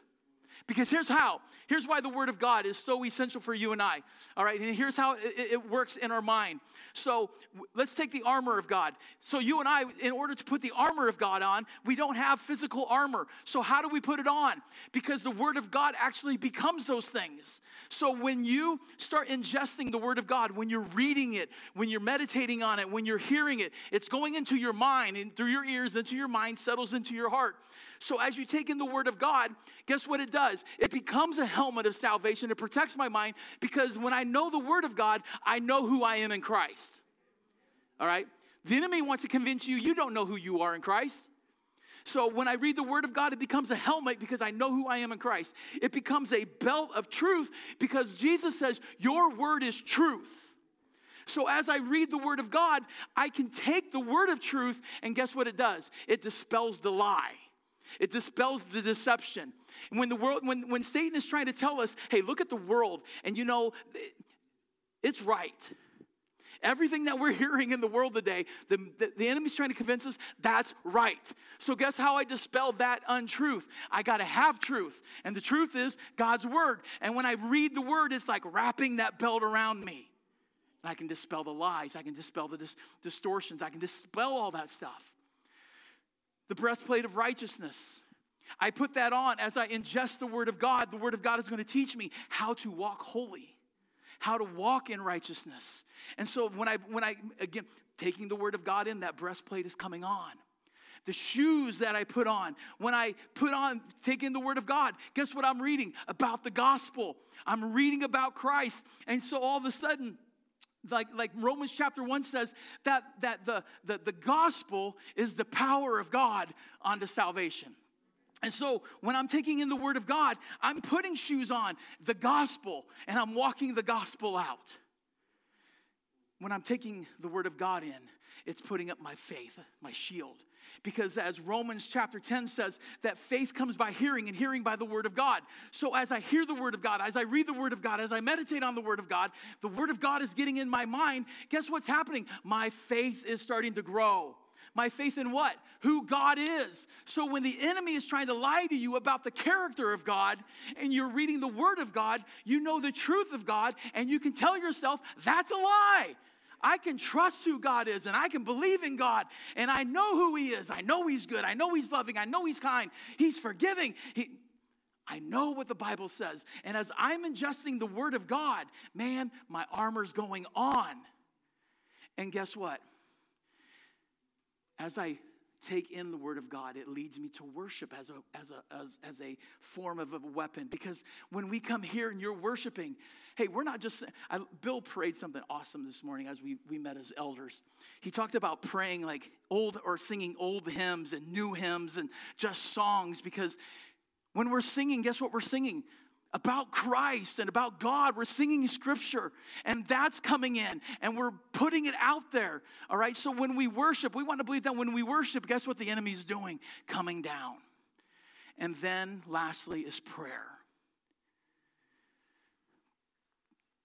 Because here's how. Here's why the Word of God is so essential for you and I. All right, and here's how it, it works in our mind. So let's take the armor of God. So you and I, in order to put the armor of God on, we don't have physical armor. So how do we put it on? Because the Word of God actually becomes those things. So when you start ingesting the Word of God, when you're reading it, when you're meditating on it, when you're hearing it, it's going into your mind and through your ears, into your mind, settles into your heart. So as you take in the Word of God, guess what it does? It becomes a helmet of salvation. It protects my mind because when I know the Word of God, I know who I am in Christ. All right? The enemy wants to convince you you don't know who you are in Christ. So when I read the Word of God, it becomes a helmet because I know who I am in Christ. It becomes a belt of truth because Jesus says, Your Word is truth. So as I read the Word of God, I can take the Word of truth, and guess what it does? It dispels the lie. It dispels the deception. When the world, when, when Satan is trying to tell us, hey, look at the world, and you know, it's right. Everything that we're hearing in the world today, the, the, the, enemy's trying to convince us that's right. So, guess how I dispel that untruth? I got to have truth. And the truth is God's word. And when I read the word, it's like wrapping that belt around me. And I can dispel the lies, I can dispel the dis- distortions, I can dispel all that stuff. The breastplate of righteousness. I put that on as I ingest the Word of God. The Word of God is going to teach me how to walk holy, how to walk in righteousness. And so when I, when I, again, taking the Word of God in, that breastplate is coming on. The shoes that I put on, when I put on taking the Word of God, guess what I'm reading? About the gospel. I'm reading about Christ. And so all of a sudden, like, like romans chapter 1 says that, that the, the, the gospel is the power of god unto salvation and so when I'm taking in the Word of God, I'm putting shoes on, the gospel, and I'm walking the gospel out. When I'm taking the Word of God in, it's putting up my faith, my shield. Because as Romans chapter 10 says, that faith comes by hearing and hearing by the Word of God. So as I hear the Word of God, as I read the Word of God, as I meditate on the Word of God, the Word of God is getting in my mind. Guess what's happening? My faith is starting to grow. My faith in what? Who God is. So when the enemy is trying to lie to you about the character of God and you're reading the Word of God, you know the truth of God and you can tell yourself, that's a lie. I can trust who God is and I can believe in God and I know who He is. I know He's good. I know He's loving. I know He's kind. He's forgiving. He, I know what the Bible says. And as I'm ingesting the Word of God, man, my armor's going on. And guess what? as I take in the word of god it leads me to worship as a as a as, as a form of a weapon. Because when we come here and you're worshiping hey we're not just I, bill prayed something awesome this morning as we we met as elders. He talked about praying like old or singing old hymns and new hymns and just songs because when we're singing guess what we're singing about Christ and about God. We're singing scripture, and that's coming in, and we're putting it out there. All right, so when we worship, we want to believe that when we worship, guess what the enemy's doing? Coming down. And then, lastly, is prayer.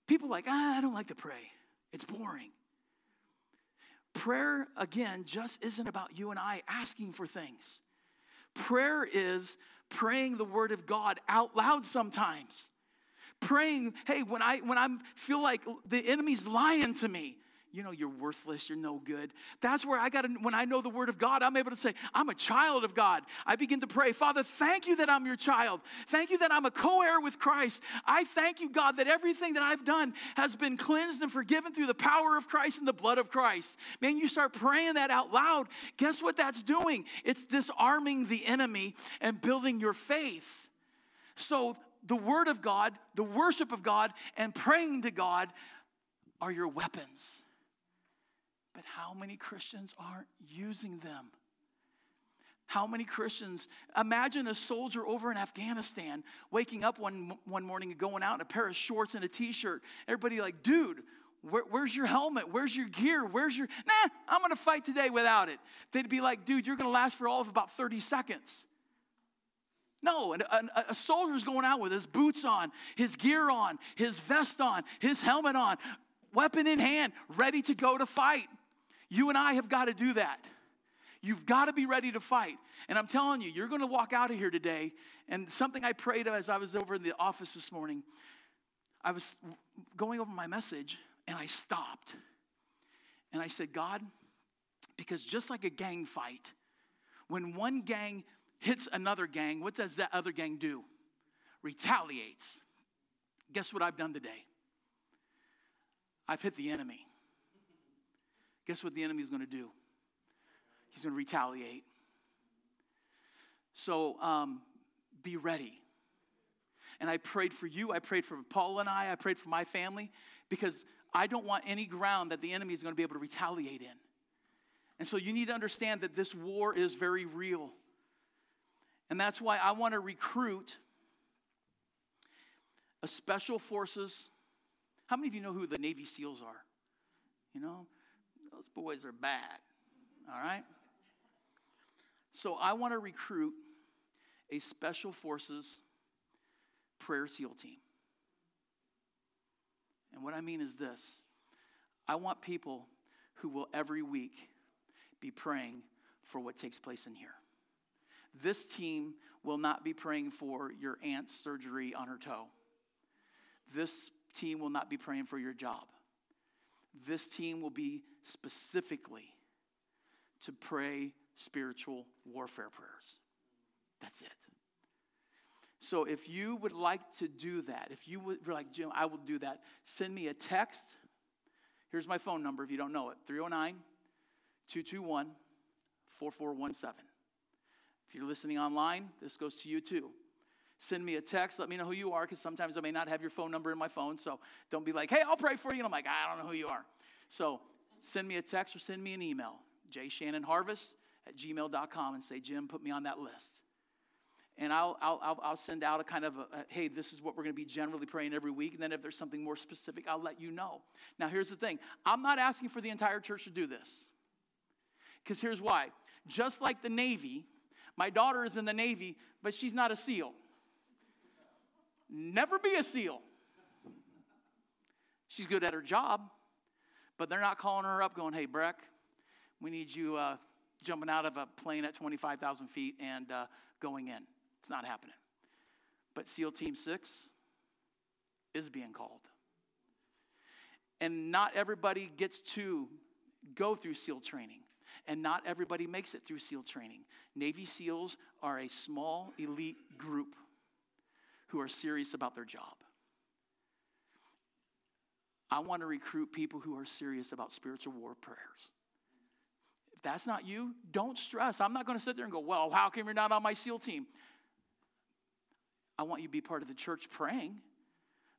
People like, ah, I don't like to pray, it's boring. Prayer, again, just isn't about you and I asking for things. Prayer is praying the word of God out loud sometimes. Praying, hey, when I when I feel like the enemy's lying to me, you know, you're worthless, you're no good. That's where I got to, when I know the word of God, I'm able to say, I'm a child of God. I begin to pray, Father, thank you that I'm your child. Thank you that I'm a co heir with Christ. I thank you, God, that everything that I've done has been cleansed and forgiven through the power of Christ and the blood of Christ. Man, you start praying that out loud. Guess what that's doing? It's disarming the enemy and building your faith. So, the word of God, the worship of God, and praying to God are your weapons. But how many Christians aren't using them? How many Christians, imagine a soldier over in Afghanistan waking up one, one morning and going out in a pair of shorts and a t shirt. Everybody, like, dude, where, where's your helmet? Where's your gear? Where's your, nah, I'm gonna fight today without it. They'd be like, dude, you're gonna last for all of about 30 seconds. No, a, a, a soldier's going out with his boots on, his gear on, his vest on, his helmet on, weapon in hand, ready to go to fight. You and I have got to do that. You've got to be ready to fight. And I'm telling you, you're going to walk out of here today. And something I prayed as I was over in the office this morning, I was going over my message and I stopped. And I said, God, because just like a gang fight, when one gang hits another gang, what does that other gang do? Retaliates. Guess what I've done today? I've hit the enemy guess what the enemy is going to do? He's going to retaliate. So um, be ready. And I prayed for you. I prayed for Paula and I. I prayed for my family because I don't want any ground that the enemy is going to be able to retaliate in. And so you need to understand that this war is very real. And that's why I want to recruit a special forces. How many of you know who the Navy SEALs are? You know, boys are bad. All right? So I want to recruit a special forces prayer SEAL team. And what I mean is this I want people who will every week be praying for what takes place in here. This team will not be praying for your aunt's surgery on her toe. This team will not be praying for your job. This team will be specifically to pray spiritual warfare prayers. That's it. So if you would like to do that, if you would be like, Jim, I will do that, send me a text. Here's my phone number if you don't know it 309 221 4417. If you're listening online, this goes to you too. Send me a text. Let me know who you are because sometimes I may not have your phone number in my phone. So don't be like, hey, I'll pray for you. And I'm like, I don't know who you are. So send me a text or send me an email, jshannonharvest at gmail.com, and say, Jim, put me on that list. And I'll, I'll, I'll send out a kind of, a, a, hey, this is what we're going to be generally praying every week. And then if there's something more specific, I'll let you know. Now, here's the thing I'm not asking for the entire church to do this. Because here's why. Just like the Navy, my daughter is in the Navy, but she's not a SEAL. Never be a SEAL. She's good at her job, but they're not calling her up going, hey, Breck, we need you uh, jumping out of a plane at 25,000 feet and uh, going in. It's not happening. But SEAL Team 6 is being called. And not everybody gets to go through SEAL training and not everybody makes it through SEAL training. Navy SEALs are a small elite group who are serious about their job. I want to recruit people who are serious about spiritual war prayers. If that's not you, don't stress. I'm not going to sit there and go, Well, how come you're not on my SEAL team? I want you to be part of the church praying,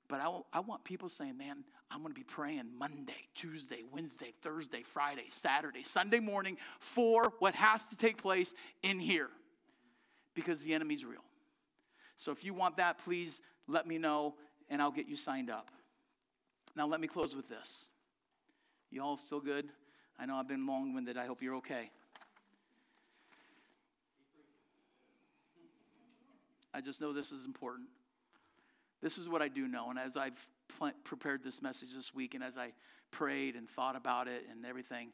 but I, want people saying, Man, I'm going to be praying Monday, Tuesday, Wednesday, Thursday, Friday, Saturday, Sunday morning for what has to take place in here because the enemy's real. So if you want that, please let me know and I'll get you signed up. Now, let me close with this. You all still good? I know I've been long winded. I hope you're okay. I just know this is important. This is what I do know. And as I've pl- prepared this message this week and as I prayed and thought about it and everything,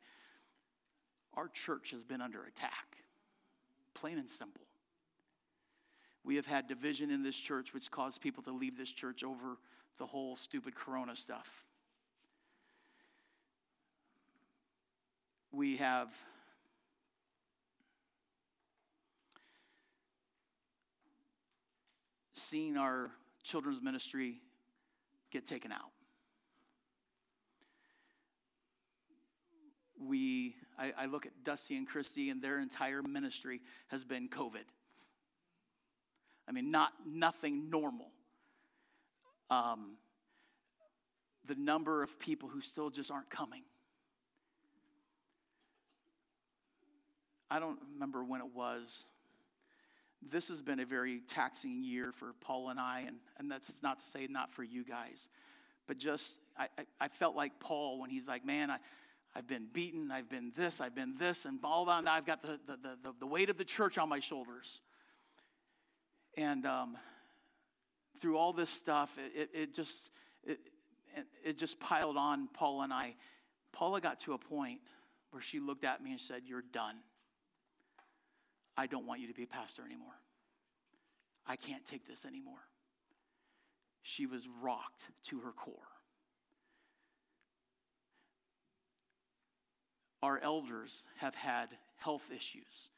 our church has been under attack, plain and simple. We have had division in this church, which caused people to leave this church over the whole stupid corona stuff. We have seen our children's ministry get taken out. We, I, I look at Dusty and Christy, and their entire ministry has been COVID. I mean, not nothing normal. Um, the number of people who still just aren't coming. I don't remember when it was this has been a very taxing year for Paula and I, and, and that's not to say not for you guys, but just I, I, I felt like Paul when he's like, man, I, I've been beaten, I've been this, I've been this, and all that, I've got the, the, the, the weight of the church on my shoulders. And um, through all this stuff, it, it, just it, it just piled on Paula and I. Paula got to a point where she looked at me and said, You're done. I don't want you to be a pastor anymore. I can't take this anymore. She was rocked to her core. Our elders have had health issues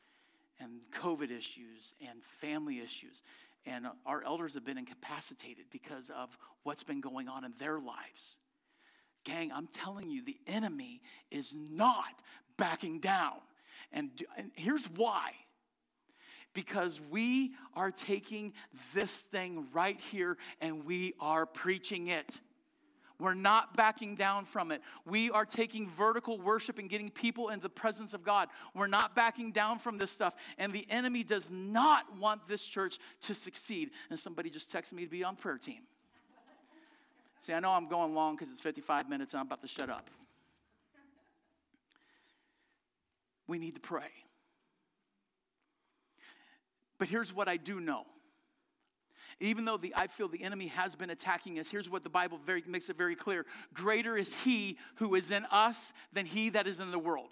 and COVID issues and family issues. And our elders have been incapacitated because of what's been going on in their lives. Gang, I'm telling you, the enemy is not backing down. And, and here's why because we are taking this thing right here and we are preaching it. We're not backing down from it. We are taking vertical worship and getting people into the presence of God. We're not backing down from this stuff. And the enemy does not want this church to succeed. And somebody just texted me to be on prayer team. See, I know I'm going long because it's 55 minutes and I'm about to shut up. We need to pray. But here's what I do know even though the, I feel the enemy has been attacking us, here's what the Bible very, makes it very clear Greater is he who is in us than he that is in the world.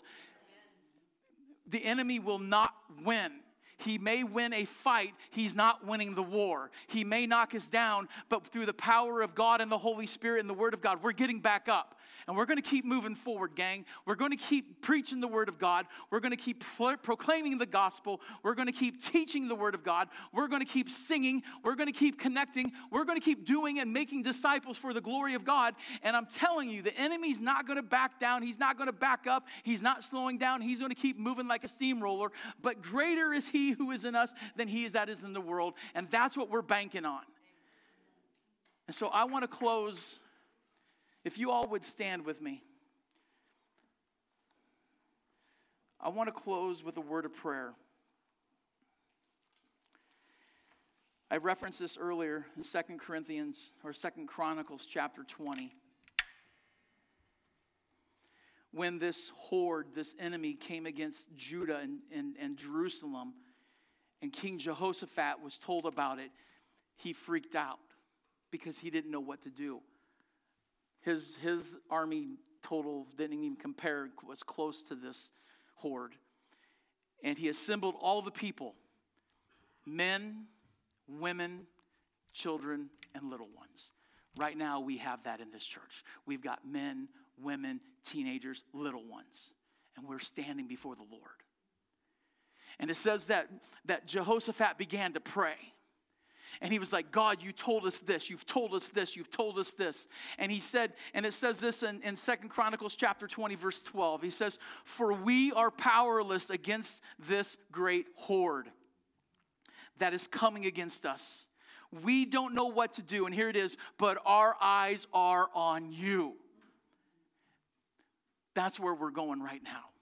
The enemy will not win. He may win a fight, he's not winning the war. He may knock us down, but through the power of God and the Holy Spirit and the Word of God, we're getting back up. And we're going to keep moving forward, gang. We're going to keep preaching the Word of God. We're going to keep pro- proclaiming the gospel. We're going to keep teaching the Word of God. We're going to keep singing. We're going to keep connecting. We're going to keep doing and making disciples for the glory of God. And I'm telling you, the enemy's not going to back down. He's not going to back up. He's not slowing down. He's going to keep moving like a steamroller. But greater is He who is in us than He is that is in the world. And that's what we're banking on. And so I want to close if you all would stand with me, I want to close with a word of prayer. I referenced this earlier in Second Corinthians or Second Chronicles chapter 20. When this horde, this enemy came against Judah and, and, and Jerusalem, and King Jehoshaphat was told about it, he freaked out because he didn't know what to do. His, his army total didn't even compare, was close to this horde. And he assembled all the people men, women, children, and little ones. Right now, we have that in this church. We've got men, women, teenagers, little ones, and we're standing before the Lord. And it says that, that Jehoshaphat began to pray. And he was like, God, you told us this, you've told us this, you've told us this. And he said, and it says this in, in 2 Chronicles chapter 20, verse 12. He says, For we are powerless against this great horde that is coming against us. We don't know what to do. And here it is, but our eyes are on you. That's where we're going right now.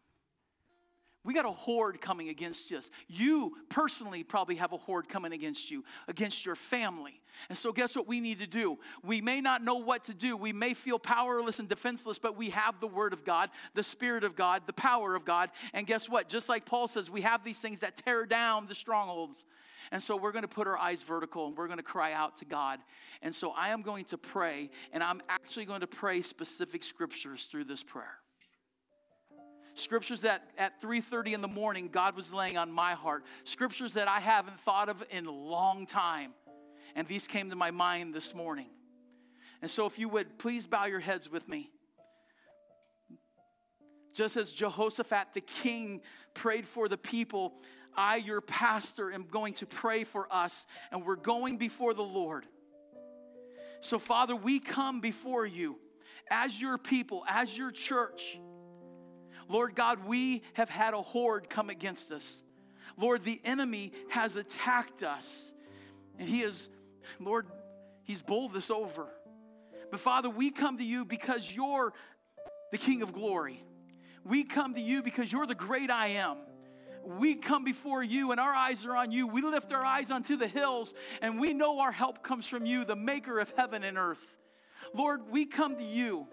We got a horde coming against us. You personally probably have a horde coming against you, against your family. And so, guess what we need to do? We may not know what to do. We may feel powerless and defenseless, but we have the Word of God, the Spirit of God, the power of God. And guess what? Just like Paul says, we have these things that tear down the strongholds. And so, we're going to put our eyes vertical and we're going to cry out to God. And so, I am going to pray, and I'm actually going to pray specific scriptures through this prayer scriptures that at 3.30 in the morning god was laying on my heart. Scriptures that i haven't thought of in a long time. And these came to my mind this morning. And so if you would please bow your heads with me. Just as jehoshaphat the king prayed for the people i your pastor am going to pray for us and we're going before the lord. So father we come before you as your people as your church Lord God, we have had a horde come against us. Lord, the enemy has attacked us. And he is, Lord, he's bowled us over. But Father, we come to you because you're the King of glory. We come to you because you're the great I am. We come before you and our eyes are on you. We lift our eyes onto the hills and we know our help comes from you, the maker of heaven and earth. Lord, we come to you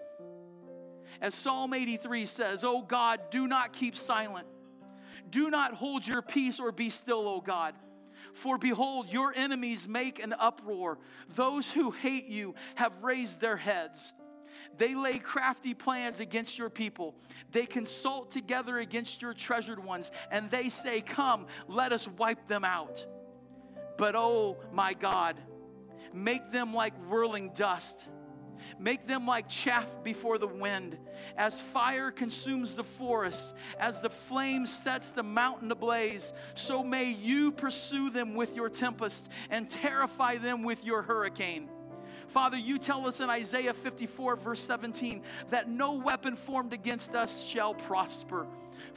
as Psalm 83 says, Oh God, do not keep silent. Do not hold your peace or be still, O God. For behold, your enemies make an uproar. Those who hate you have raised their heads. They lay crafty plans against your people. They consult together against your treasured ones, and they say, Come, let us wipe them out. But oh my God, make them like whirling dust Make them like chaff before the wind. As fire consumes the forest, as the flame sets the mountain ablaze, so may you pursue them with your tempest and terrify them with your hurricane. Father, you tell us in Isaiah 54, verse 17, that no weapon formed against us shall prosper.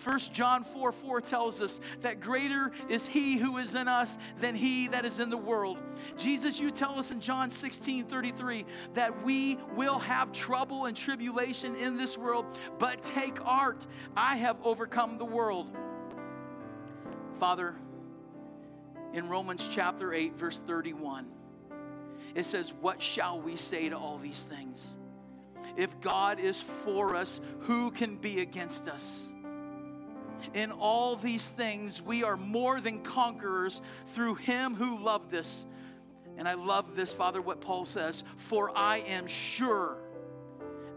1 John 4 4 tells us that greater is he who is in us than he that is in the world. Jesus, you tell us in John 16 33 that we will have trouble and tribulation in this world, but take art. I have overcome the world. Father, in Romans chapter 8, verse 31, it says, What shall we say to all these things? If God is for us, who can be against us? In all these things, we are more than conquerors through Him who loved us. And I love this, Father, what Paul says For I am sure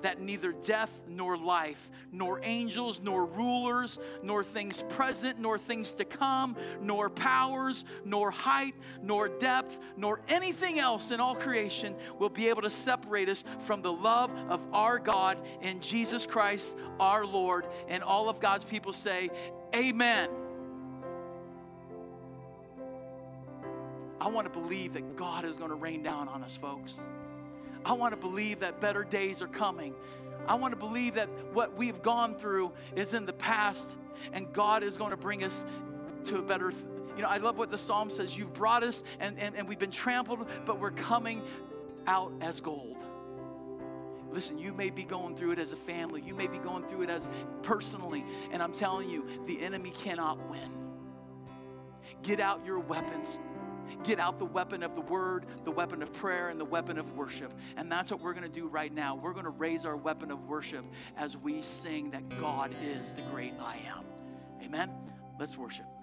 that neither death nor life, nor angels, nor rulers, nor things present, nor things to come, nor powers, nor height, nor depth, nor anything else in all creation will be able to separate us from the love of our God in Jesus Christ our Lord. And all of God's people say, Amen. I want to believe that God is going to rain down on us, folks. I want to believe that better days are coming. I want to believe that what we've gone through is in the past and God is going to bring us to a better. You know, I love what the psalm says. You've brought us and, and, and we've been trampled, but we're coming out as gold. Listen, you may be going through it as a family, you may be going through it as personally, and I'm telling you, the enemy cannot win. Get out your weapons Get out the weapon of the word, the weapon of prayer, and the weapon of worship. And that's what we're going to do right now. We're going to raise our weapon of worship as we sing that God is the great I am. Amen. Let's worship.